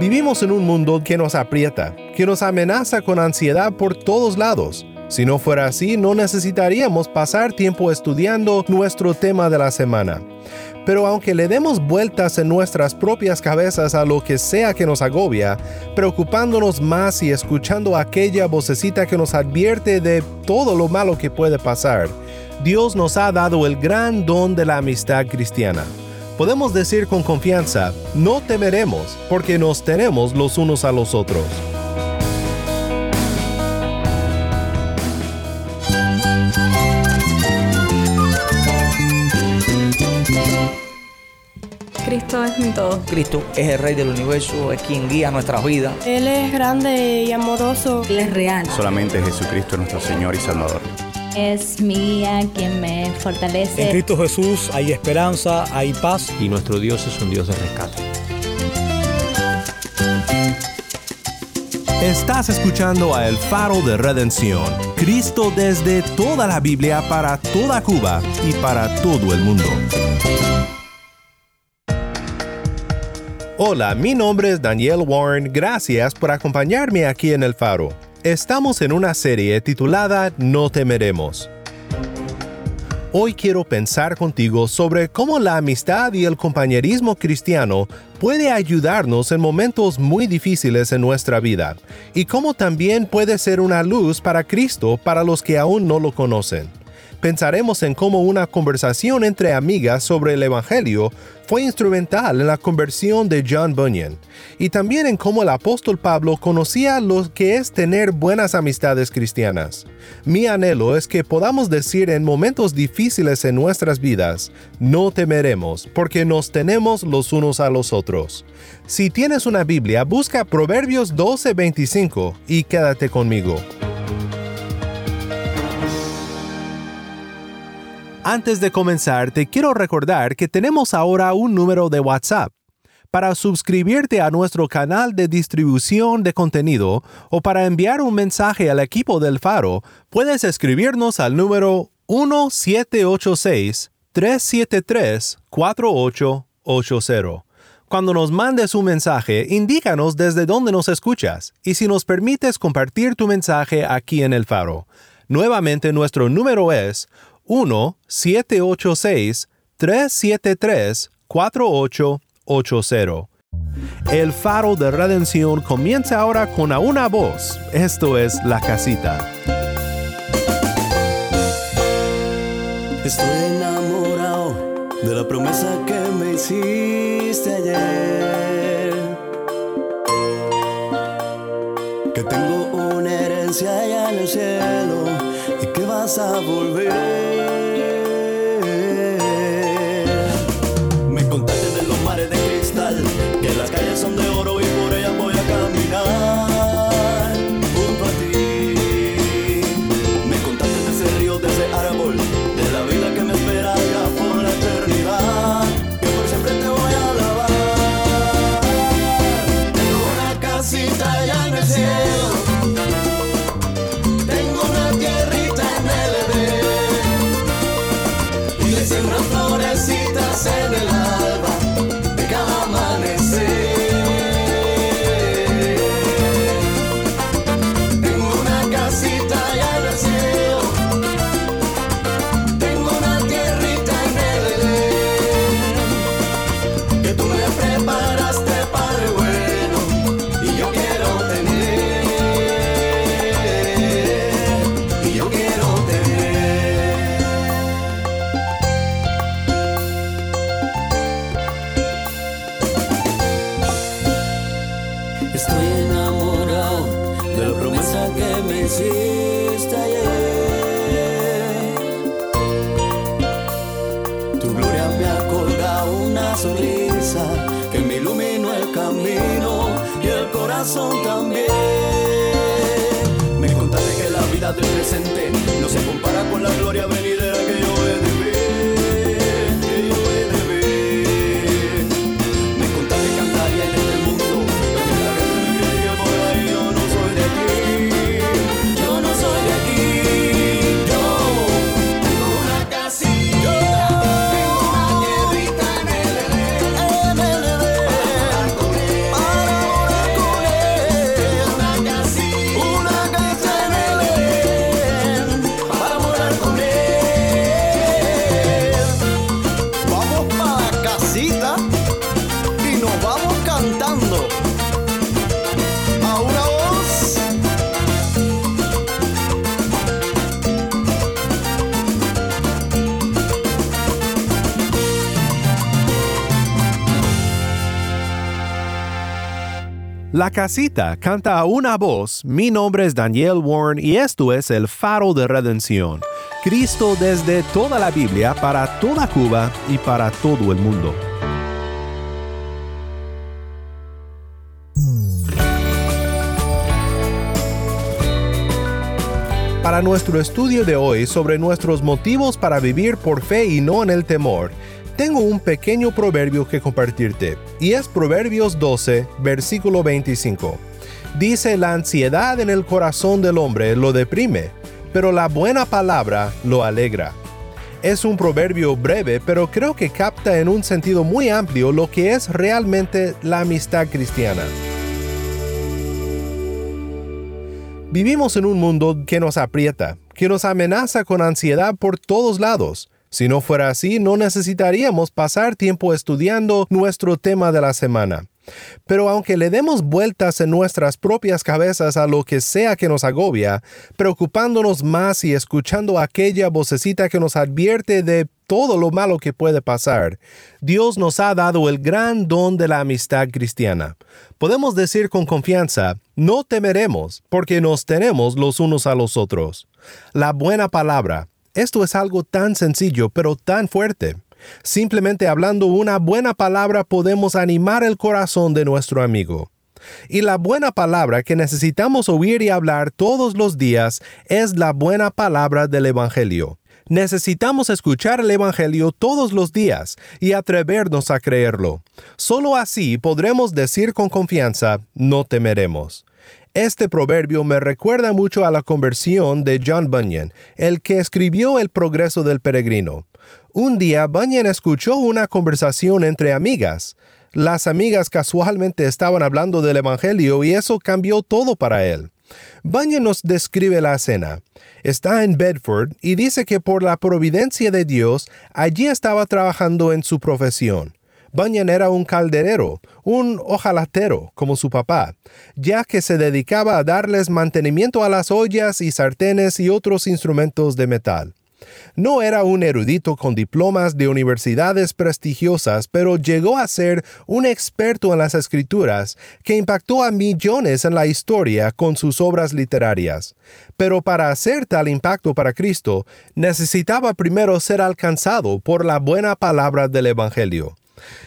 Vivimos en un mundo que nos aprieta, que nos amenaza con ansiedad por todos lados. Si no fuera así, no necesitaríamos pasar tiempo estudiando nuestro tema de la semana. Pero aunque le demos vueltas en nuestras propias cabezas a lo que sea que nos agobia, preocupándonos más y escuchando aquella vocecita que nos advierte de todo lo malo que puede pasar, Dios nos ha dado el gran don de la amistad cristiana. Podemos decir con confianza, no temeremos, porque nos tenemos los unos a los otros. Cristo es mi todo. Cristo es el Rey del universo, es quien guía nuestras vidas. Él es grande y amoroso. Él es real. Solamente Jesucristo es nuestro Señor y Salvador. Es mía quien me fortalece. En Cristo Jesús hay esperanza, hay paz. Y nuestro Dios es un Dios de rescate. Estás escuchando a El Faro de Redención. Cristo desde toda la Biblia para toda Cuba y para todo el mundo. Hola, mi nombre es Daniel Warren. Gracias por acompañarme aquí en El Faro. Estamos en una serie titulada No temeremos. Hoy quiero pensar contigo sobre cómo la amistad y el compañerismo cristiano puede ayudarnos en momentos muy difíciles en nuestra vida y cómo también puede ser una luz para Cristo para los que aún no lo conocen pensaremos en cómo una conversación entre amigas sobre el Evangelio fue instrumental en la conversión de John Bunyan, y también en cómo el apóstol Pablo conocía lo que es tener buenas amistades cristianas. Mi anhelo es que podamos decir en momentos difíciles en nuestras vidas, no temeremos, porque nos tenemos los unos a los otros. Si tienes una Biblia, busca Proverbios 12:25 y quédate conmigo. Antes de comenzar, te quiero recordar que tenemos ahora un número de WhatsApp. Para suscribirte a nuestro canal de distribución de contenido o para enviar un mensaje al equipo del Faro, puedes escribirnos al número 1786-373-4880. Cuando nos mandes un mensaje, indícanos desde dónde nos escuchas y si nos permites compartir tu mensaje aquí en el Faro. Nuevamente nuestro número es 1-786-373-4880. El faro de redención comienza ahora con a una voz. Esto es La Casita. Estoy enamorado de la promesa que me hiciste ayer. Que tengo una herencia allá en el cielo y que vas a volver. Siembro florecitas en el alba corazón también. Me contaste que la vida del presente no se compara con la gloria venidera que yo he de ver, La casita canta a una voz, mi nombre es Daniel Warren y esto es el faro de redención. Cristo desde toda la Biblia para toda Cuba y para todo el mundo. Para nuestro estudio de hoy sobre nuestros motivos para vivir por fe y no en el temor, tengo un pequeño proverbio que compartirte, y es Proverbios 12, versículo 25. Dice, la ansiedad en el corazón del hombre lo deprime, pero la buena palabra lo alegra. Es un proverbio breve, pero creo que capta en un sentido muy amplio lo que es realmente la amistad cristiana. Vivimos en un mundo que nos aprieta, que nos amenaza con ansiedad por todos lados, si no fuera así, no necesitaríamos pasar tiempo estudiando nuestro tema de la semana. Pero aunque le demos vueltas en nuestras propias cabezas a lo que sea que nos agobia, preocupándonos más y escuchando aquella vocecita que nos advierte de todo lo malo que puede pasar, Dios nos ha dado el gran don de la amistad cristiana. Podemos decir con confianza, no temeremos, porque nos tenemos los unos a los otros. La buena palabra, esto es algo tan sencillo, pero tan fuerte. Simplemente hablando una buena palabra podemos animar el corazón de nuestro amigo. Y la buena palabra que necesitamos oír y hablar todos los días es la buena palabra del Evangelio. Necesitamos escuchar el Evangelio todos los días y atrevernos a creerlo. Solo así podremos decir con confianza, no temeremos. Este proverbio me recuerda mucho a la conversión de John Bunyan, el que escribió El progreso del peregrino. Un día Bunyan escuchó una conversación entre amigas. Las amigas casualmente estaban hablando del Evangelio y eso cambió todo para él. Bunyan nos describe la escena. Está en Bedford y dice que por la providencia de Dios allí estaba trabajando en su profesión. Bunyan era un calderero, un ojalatero, como su papá, ya que se dedicaba a darles mantenimiento a las ollas y sartenes y otros instrumentos de metal. No era un erudito con diplomas de universidades prestigiosas, pero llegó a ser un experto en las escrituras que impactó a millones en la historia con sus obras literarias. Pero para hacer tal impacto para Cristo, necesitaba primero ser alcanzado por la buena palabra del Evangelio.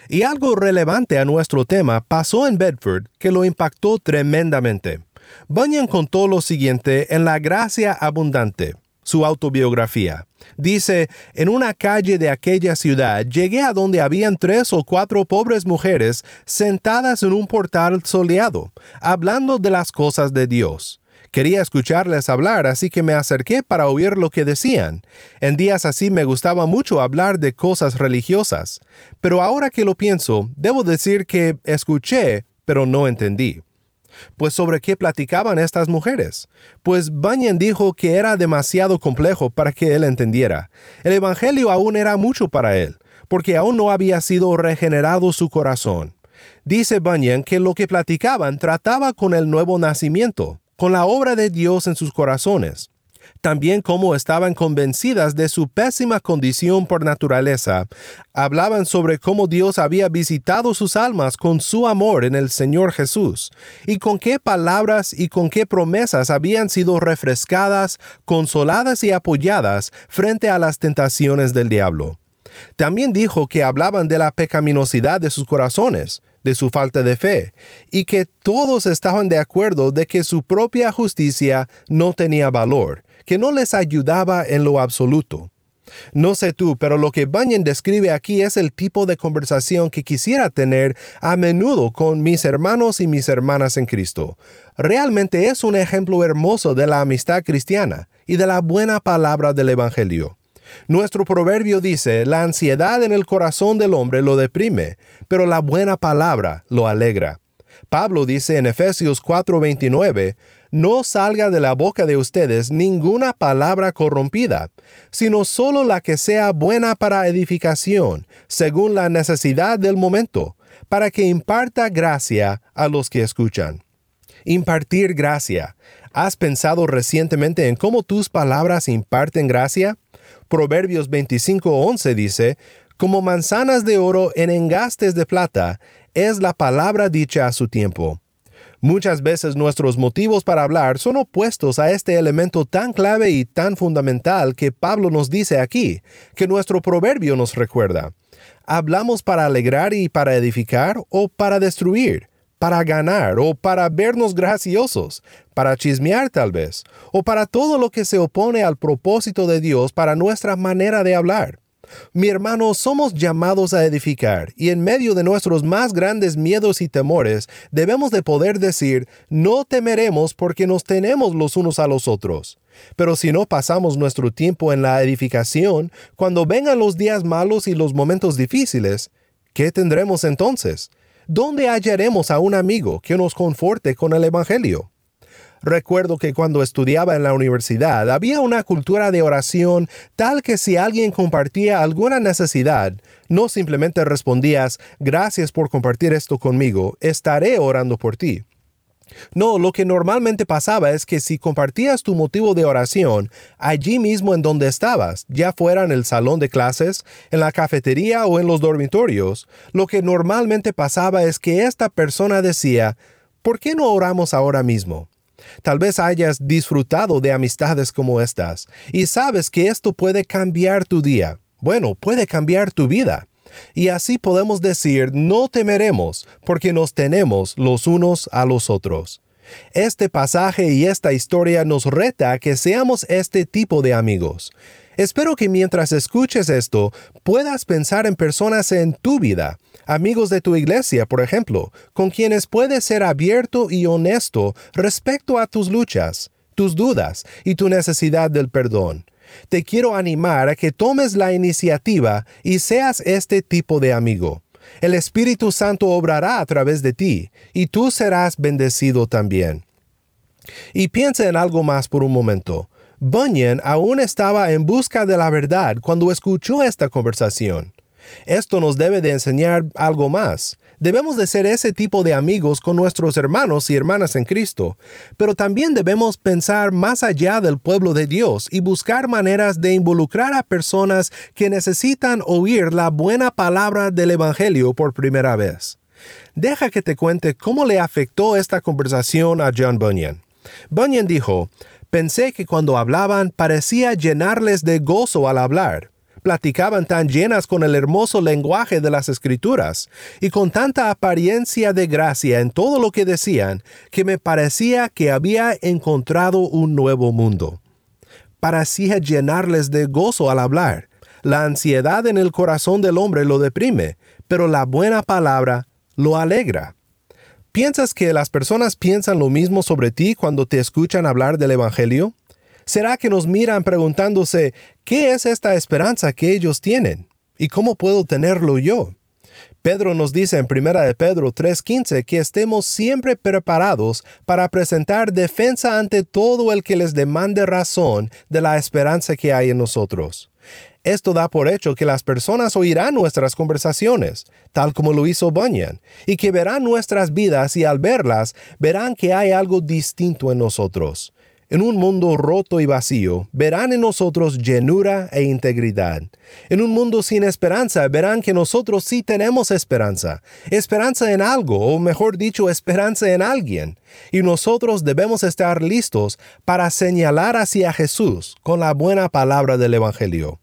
Y algo relevante a nuestro tema pasó en Bedford que lo impactó tremendamente. Bunyan contó lo siguiente en La Gracia Abundante, su autobiografía. Dice, en una calle de aquella ciudad llegué a donde habían tres o cuatro pobres mujeres sentadas en un portal soleado, hablando de las cosas de Dios. Quería escucharles hablar, así que me acerqué para oír lo que decían. En días así me gustaba mucho hablar de cosas religiosas, pero ahora que lo pienso, debo decir que escuché, pero no entendí. Pues sobre qué platicaban estas mujeres? Pues Bunyan dijo que era demasiado complejo para que él entendiera. El Evangelio aún era mucho para él, porque aún no había sido regenerado su corazón. Dice Bunyan que lo que platicaban trataba con el nuevo nacimiento, con la obra de Dios en sus corazones. También como estaban convencidas de su pésima condición por naturaleza, hablaban sobre cómo Dios había visitado sus almas con su amor en el Señor Jesús, y con qué palabras y con qué promesas habían sido refrescadas, consoladas y apoyadas frente a las tentaciones del diablo. También dijo que hablaban de la pecaminosidad de sus corazones, de su falta de fe, y que todos estaban de acuerdo de que su propia justicia no tenía valor, que no les ayudaba en lo absoluto. No sé tú, pero lo que Bunyan describe aquí es el tipo de conversación que quisiera tener a menudo con mis hermanos y mis hermanas en Cristo. Realmente es un ejemplo hermoso de la amistad cristiana y de la buena palabra del Evangelio. Nuestro proverbio dice, la ansiedad en el corazón del hombre lo deprime, pero la buena palabra lo alegra. Pablo dice en Efesios 4:29, no salga de la boca de ustedes ninguna palabra corrompida, sino solo la que sea buena para edificación, según la necesidad del momento, para que imparta gracia a los que escuchan. Impartir gracia. ¿Has pensado recientemente en cómo tus palabras imparten gracia? Proverbios 25:11 dice, Como manzanas de oro en engastes de plata es la palabra dicha a su tiempo. Muchas veces nuestros motivos para hablar son opuestos a este elemento tan clave y tan fundamental que Pablo nos dice aquí, que nuestro proverbio nos recuerda. ¿Hablamos para alegrar y para edificar o para destruir? ¿Para ganar o para vernos graciosos? ¿Para chismear tal vez? ¿O para todo lo que se opone al propósito de Dios para nuestra manera de hablar? Mi hermano, somos llamados a edificar, y en medio de nuestros más grandes miedos y temores, debemos de poder decir, no temeremos porque nos tenemos los unos a los otros. Pero si no pasamos nuestro tiempo en la edificación, cuando vengan los días malos y los momentos difíciles, ¿qué tendremos entonces? ¿Dónde hallaremos a un amigo que nos conforte con el Evangelio? Recuerdo que cuando estudiaba en la universidad había una cultura de oración tal que si alguien compartía alguna necesidad, no simplemente respondías, gracias por compartir esto conmigo, estaré orando por ti. No, lo que normalmente pasaba es que si compartías tu motivo de oración allí mismo en donde estabas, ya fuera en el salón de clases, en la cafetería o en los dormitorios, lo que normalmente pasaba es que esta persona decía, ¿por qué no oramos ahora mismo? Tal vez hayas disfrutado de amistades como estas y sabes que esto puede cambiar tu día. Bueno, puede cambiar tu vida. Y así podemos decir, no temeremos, porque nos tenemos los unos a los otros. Este pasaje y esta historia nos reta a que seamos este tipo de amigos. Espero que mientras escuches esto puedas pensar en personas en tu vida, amigos de tu iglesia, por ejemplo, con quienes puedes ser abierto y honesto respecto a tus luchas, tus dudas y tu necesidad del perdón. Te quiero animar a que tomes la iniciativa y seas este tipo de amigo. El Espíritu Santo obrará a través de ti y tú serás bendecido también. Y piensa en algo más por un momento. Bunyan aún estaba en busca de la verdad cuando escuchó esta conversación. Esto nos debe de enseñar algo más. Debemos de ser ese tipo de amigos con nuestros hermanos y hermanas en Cristo, pero también debemos pensar más allá del pueblo de Dios y buscar maneras de involucrar a personas que necesitan oír la buena palabra del Evangelio por primera vez. Deja que te cuente cómo le afectó esta conversación a John Bunyan. Bunyan dijo, Pensé que cuando hablaban parecía llenarles de gozo al hablar. Platicaban tan llenas con el hermoso lenguaje de las escrituras y con tanta apariencia de gracia en todo lo que decían que me parecía que había encontrado un nuevo mundo. Parecía llenarles de gozo al hablar. La ansiedad en el corazón del hombre lo deprime, pero la buena palabra lo alegra. ¿Piensas que las personas piensan lo mismo sobre ti cuando te escuchan hablar del Evangelio? ¿Será que nos miran preguntándose, ¿qué es esta esperanza que ellos tienen? ¿Y cómo puedo tenerlo yo? Pedro nos dice en 1 de Pedro 3:15 que estemos siempre preparados para presentar defensa ante todo el que les demande razón de la esperanza que hay en nosotros. Esto da por hecho que las personas oirán nuestras conversaciones, tal como lo hizo Bunyan, y que verán nuestras vidas y al verlas verán que hay algo distinto en nosotros. En un mundo roto y vacío, verán en nosotros llenura e integridad. En un mundo sin esperanza, verán que nosotros sí tenemos esperanza. Esperanza en algo, o mejor dicho, esperanza en alguien. Y nosotros debemos estar listos para señalar hacia Jesús con la buena palabra del Evangelio.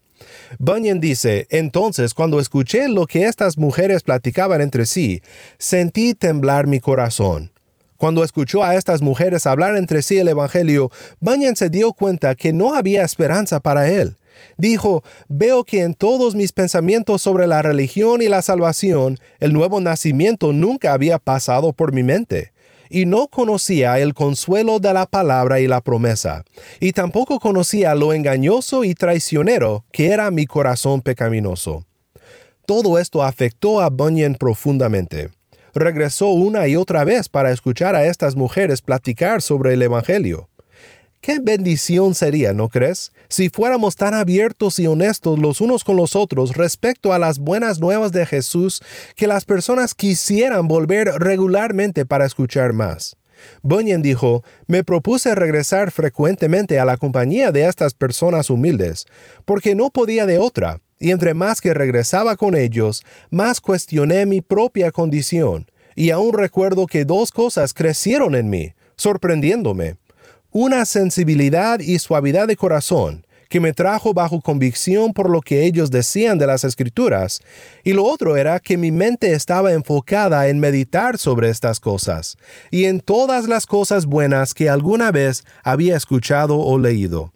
Bunyan dice, entonces cuando escuché lo que estas mujeres platicaban entre sí, sentí temblar mi corazón. Cuando escuchó a estas mujeres hablar entre sí el Evangelio, Bunyan se dio cuenta que no había esperanza para él. Dijo, veo que en todos mis pensamientos sobre la religión y la salvación, el nuevo nacimiento nunca había pasado por mi mente y no conocía el consuelo de la palabra y la promesa, y tampoco conocía lo engañoso y traicionero que era mi corazón pecaminoso. Todo esto afectó a Bunyan profundamente. Regresó una y otra vez para escuchar a estas mujeres platicar sobre el Evangelio. Qué bendición sería, ¿no crees? Si fuéramos tan abiertos y honestos los unos con los otros respecto a las buenas nuevas de Jesús que las personas quisieran volver regularmente para escuchar más. Bunyan dijo, me propuse regresar frecuentemente a la compañía de estas personas humildes, porque no podía de otra, y entre más que regresaba con ellos, más cuestioné mi propia condición Y aún recuerdo que dos cosas crecieron en mí, sorprendiéndome. Una sensibilidad y suavidad de corazón, que me trajo bajo convicción por lo que ellos decían de las escrituras, y lo otro era que mi mente estaba enfocada en meditar sobre estas cosas, y en todas las cosas buenas que alguna vez había escuchado o leído.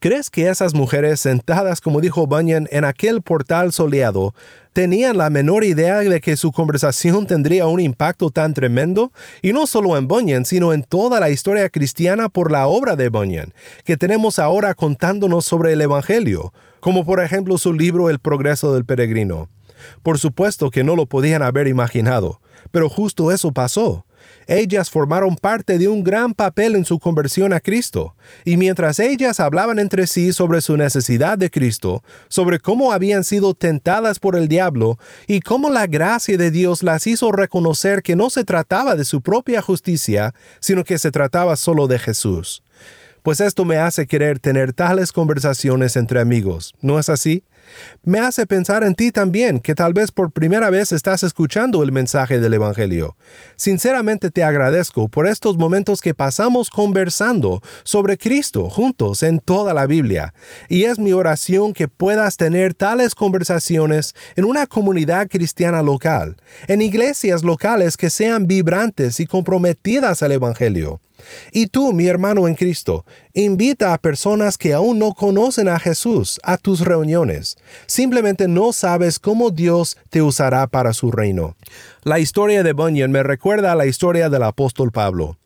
¿Crees que esas mujeres sentadas, como dijo Bunyan, en aquel portal soleado, tenían la menor idea de que su conversación tendría un impacto tan tremendo? Y no solo en Bunyan, sino en toda la historia cristiana por la obra de Bunyan, que tenemos ahora contándonos sobre el Evangelio, como por ejemplo su libro El progreso del peregrino. Por supuesto que no lo podían haber imaginado, pero justo eso pasó. Ellas formaron parte de un gran papel en su conversión a Cristo, y mientras ellas hablaban entre sí sobre su necesidad de Cristo, sobre cómo habían sido tentadas por el diablo y cómo la gracia de Dios las hizo reconocer que no se trataba de su propia justicia, sino que se trataba solo de Jesús. Pues esto me hace querer tener tales conversaciones entre amigos, ¿no es así? Me hace pensar en ti también, que tal vez por primera vez estás escuchando el mensaje del Evangelio. Sinceramente te agradezco por estos momentos que pasamos conversando sobre Cristo juntos en toda la Biblia, y es mi oración que puedas tener tales conversaciones en una comunidad cristiana local, en iglesias locales que sean vibrantes y comprometidas al Evangelio. Y tú, mi hermano en Cristo, invita a personas que aún no conocen a Jesús a tus reuniones. Simplemente no sabes cómo Dios te usará para su reino. La historia de Bunyan me recuerda a la historia del apóstol Pablo.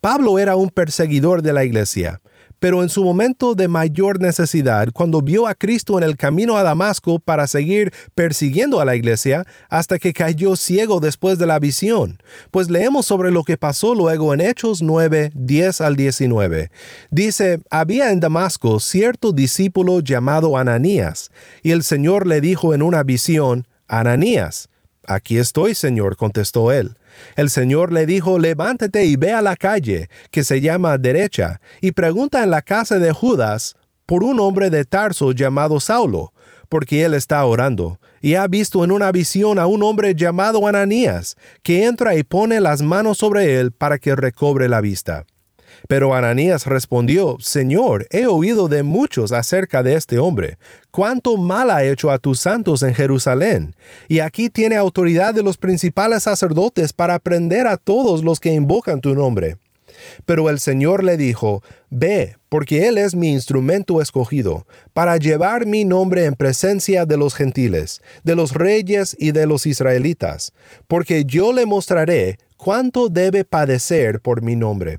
Pablo era un perseguidor de la iglesia pero en su momento de mayor necesidad, cuando vio a Cristo en el camino a Damasco para seguir persiguiendo a la iglesia, hasta que cayó ciego después de la visión. Pues leemos sobre lo que pasó luego en Hechos 9, 10 al 19. Dice, había en Damasco cierto discípulo llamado Ananías, y el Señor le dijo en una visión, Ananías. Aquí estoy, Señor, contestó él. El Señor le dijo, levántate y ve a la calle, que se llama derecha, y pregunta en la casa de Judas por un hombre de Tarso llamado Saulo, porque él está orando, y ha visto en una visión a un hombre llamado Ananías, que entra y pone las manos sobre él para que recobre la vista. Pero Ananías respondió, Señor, he oído de muchos acerca de este hombre, cuánto mal ha hecho a tus santos en Jerusalén, y aquí tiene autoridad de los principales sacerdotes para prender a todos los que invocan tu nombre. Pero el Señor le dijo, Ve, porque Él es mi instrumento escogido, para llevar mi nombre en presencia de los gentiles, de los reyes y de los israelitas, porque yo le mostraré cuánto debe padecer por mi nombre.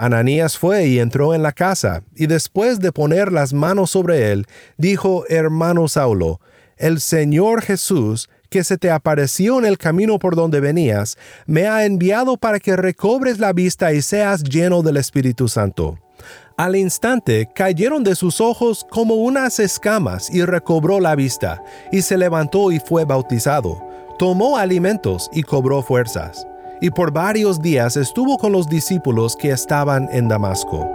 Ananías fue y entró en la casa, y después de poner las manos sobre él, dijo, Hermano Saulo, el Señor Jesús, que se te apareció en el camino por donde venías, me ha enviado para que recobres la vista y seas lleno del Espíritu Santo. Al instante cayeron de sus ojos como unas escamas y recobró la vista, y se levantó y fue bautizado. Tomó alimentos y cobró fuerzas y por varios días estuvo con los discípulos que estaban en Damasco.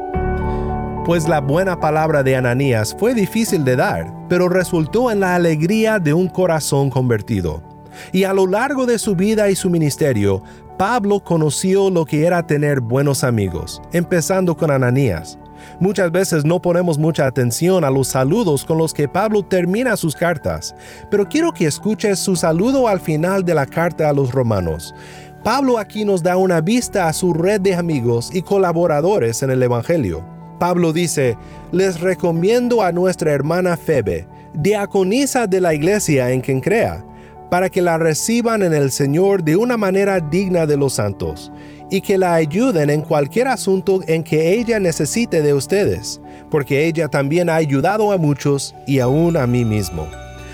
Pues la buena palabra de Ananías fue difícil de dar, pero resultó en la alegría de un corazón convertido. Y a lo largo de su vida y su ministerio, Pablo conoció lo que era tener buenos amigos, empezando con Ananías. Muchas veces no ponemos mucha atención a los saludos con los que Pablo termina sus cartas, pero quiero que escuches su saludo al final de la carta a los romanos. Pablo aquí nos da una vista a su red de amigos y colaboradores en el Evangelio. Pablo dice, les recomiendo a nuestra hermana Febe, diaconisa de la iglesia en quien crea, para que la reciban en el Señor de una manera digna de los santos, y que la ayuden en cualquier asunto en que ella necesite de ustedes, porque ella también ha ayudado a muchos y aún a mí mismo.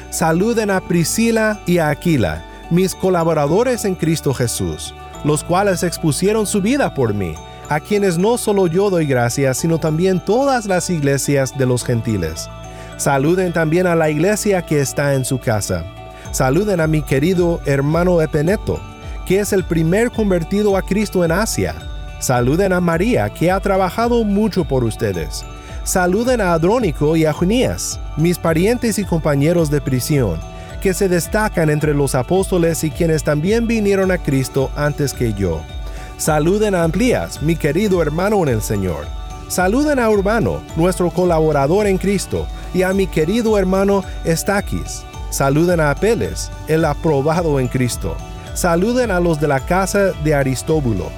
Saluden a Priscila y a Aquila, mis colaboradores en Cristo Jesús, los cuales expusieron su vida por mí, a quienes no solo yo doy gracias, sino también todas las iglesias de los gentiles. Saluden también a la iglesia que está en su casa. Saluden a mi querido hermano Epeneto, que es el primer convertido a Cristo en Asia. Saluden a María, que ha trabajado mucho por ustedes. Saluden a Adrónico y a Junías, mis parientes y compañeros de prisión que se destacan entre los apóstoles y quienes también vinieron a Cristo antes que yo. Saluden a Amplias, mi querido hermano en el Señor. Saluden a Urbano, nuestro colaborador en Cristo, y a mi querido hermano Estaquis. Saluden a Apeles, el aprobado en Cristo. Saluden a los de la casa de Aristóbulo.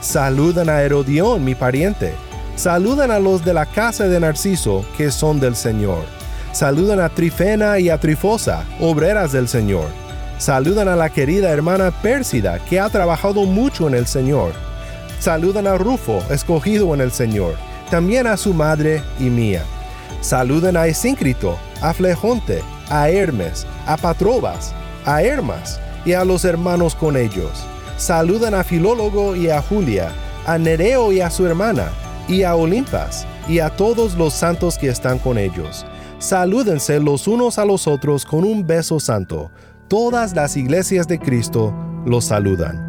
Saluden a Herodión, mi pariente. Saluden a los de la casa de Narciso, que son del Señor. Saludan a Trifena y a Trifosa, obreras del Señor. Saludan a la querida hermana Pérsida, que ha trabajado mucho en el Señor. Saludan a Rufo, escogido en el Señor, también a su madre y mía. Saludan a Esíncrito, a Flejonte, a Hermes, a Patrobas, a Hermas y a los hermanos con ellos. Saludan a Filólogo y a Julia, a Nereo y a su hermana, y a Olimpas, y a todos los santos que están con ellos. Salúdense los unos a los otros con un beso santo. Todas las iglesias de Cristo los saludan.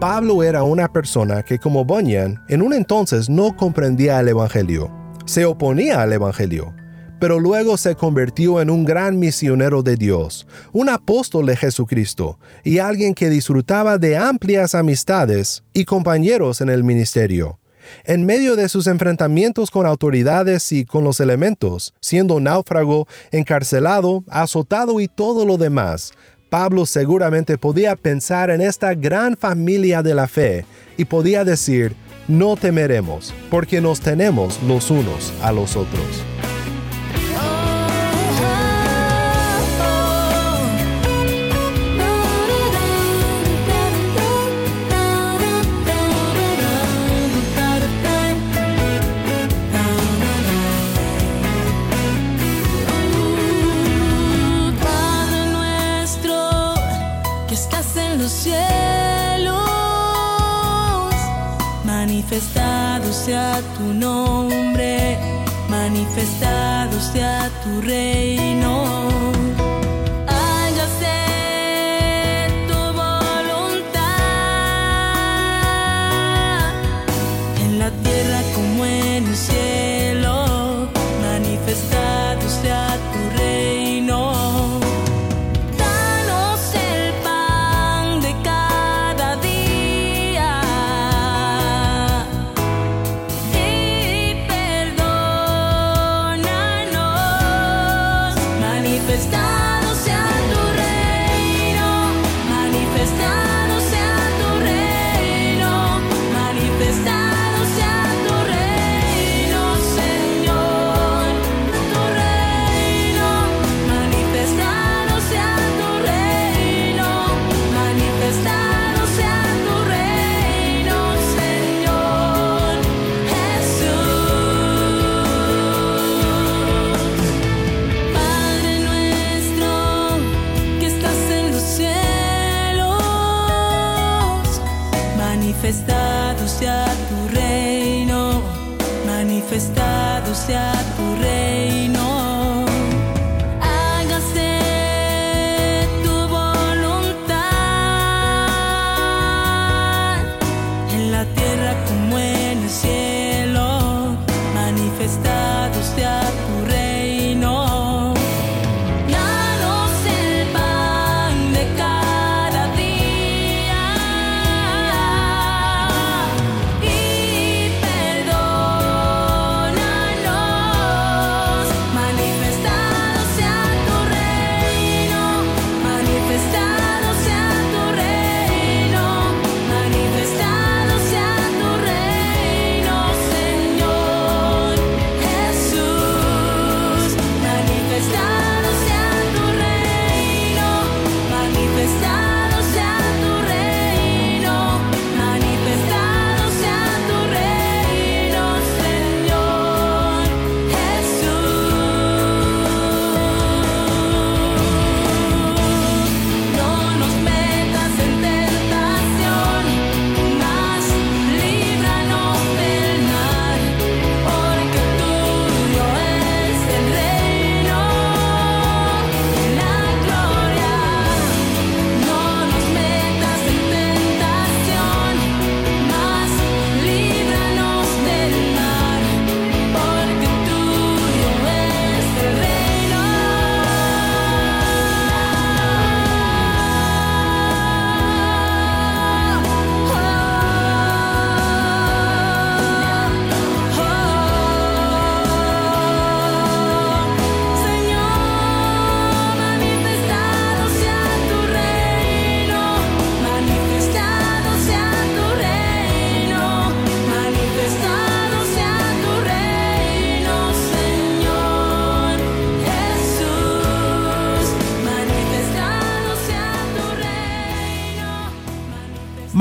Pablo era una persona que como Bunyan en un entonces no comprendía el Evangelio. Se oponía al Evangelio pero luego se convirtió en un gran misionero de Dios, un apóstol de Jesucristo y alguien que disfrutaba de amplias amistades y compañeros en el ministerio. En medio de sus enfrentamientos con autoridades y con los elementos, siendo náufrago, encarcelado, azotado y todo lo demás, Pablo seguramente podía pensar en esta gran familia de la fe y podía decir, no temeremos, porque nos tenemos los unos a los otros. Manifestado sea tu nombre, manifestado sea tu reino.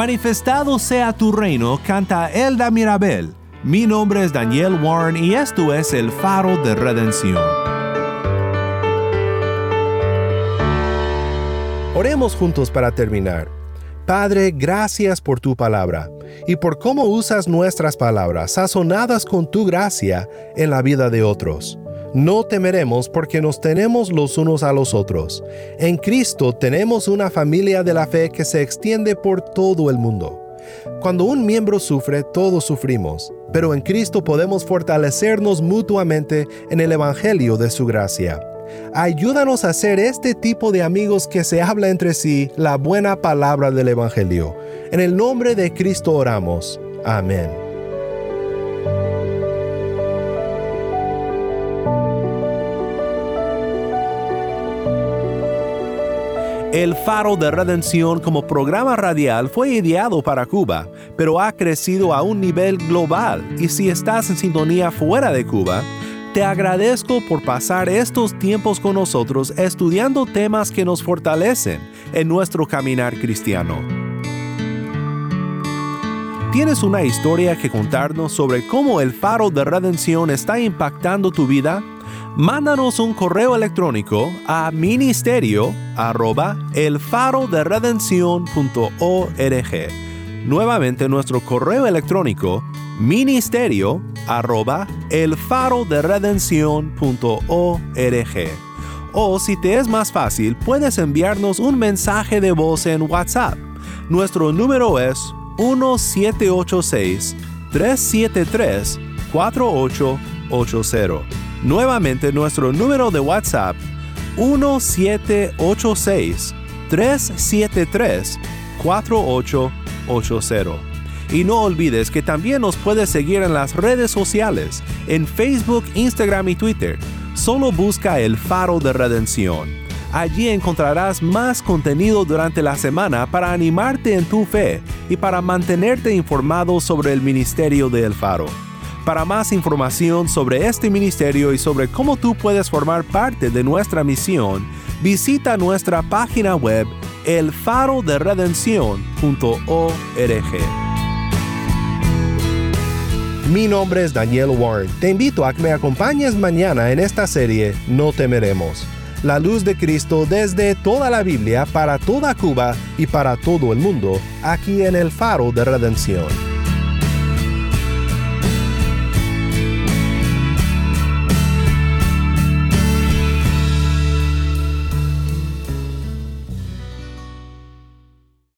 Manifestado sea tu reino, canta Elda Mirabel. Mi nombre es Daniel Warren y esto es el faro de redención. Oremos juntos para terminar. Padre, gracias por tu palabra y por cómo usas nuestras palabras sazonadas con tu gracia en la vida de otros. No temeremos porque nos tenemos los unos a los otros. En Cristo tenemos una familia de la fe que se extiende por todo el mundo. Cuando un miembro sufre, todos sufrimos, pero en Cristo podemos fortalecernos mutuamente en el Evangelio de su gracia. Ayúdanos a ser este tipo de amigos que se habla entre sí la buena palabra del Evangelio. En el nombre de Cristo oramos. Amén. El Faro de Redención como programa radial fue ideado para Cuba, pero ha crecido a un nivel global y si estás en sintonía fuera de Cuba, te agradezco por pasar estos tiempos con nosotros estudiando temas que nos fortalecen en nuestro caminar cristiano. ¿Tienes una historia que contarnos sobre cómo el faro de redención está impactando tu vida? Mándanos un correo electrónico a ministerio arroba el faro de Nuevamente nuestro correo electrónico ministerio arroba el faro de O si te es más fácil, puedes enviarnos un mensaje de voz en WhatsApp. Nuestro número es 1786 373 4880. Nuevamente nuestro número de WhatsApp 1786 373 4880. Y no olvides que también nos puedes seguir en las redes sociales, en Facebook, Instagram y Twitter. Solo busca el faro de redención. Allí encontrarás más contenido durante la semana para animarte en tu fe y para mantenerte informado sobre el ministerio de El Faro. Para más información sobre este ministerio y sobre cómo tú puedes formar parte de nuestra misión, visita nuestra página web elfaroderedención.org. Mi nombre es Daniel Warren. Te invito a que me acompañes mañana en esta serie No temeremos. La luz de Cristo desde toda la Biblia para toda Cuba y para todo el mundo, aquí en el Faro de Redención.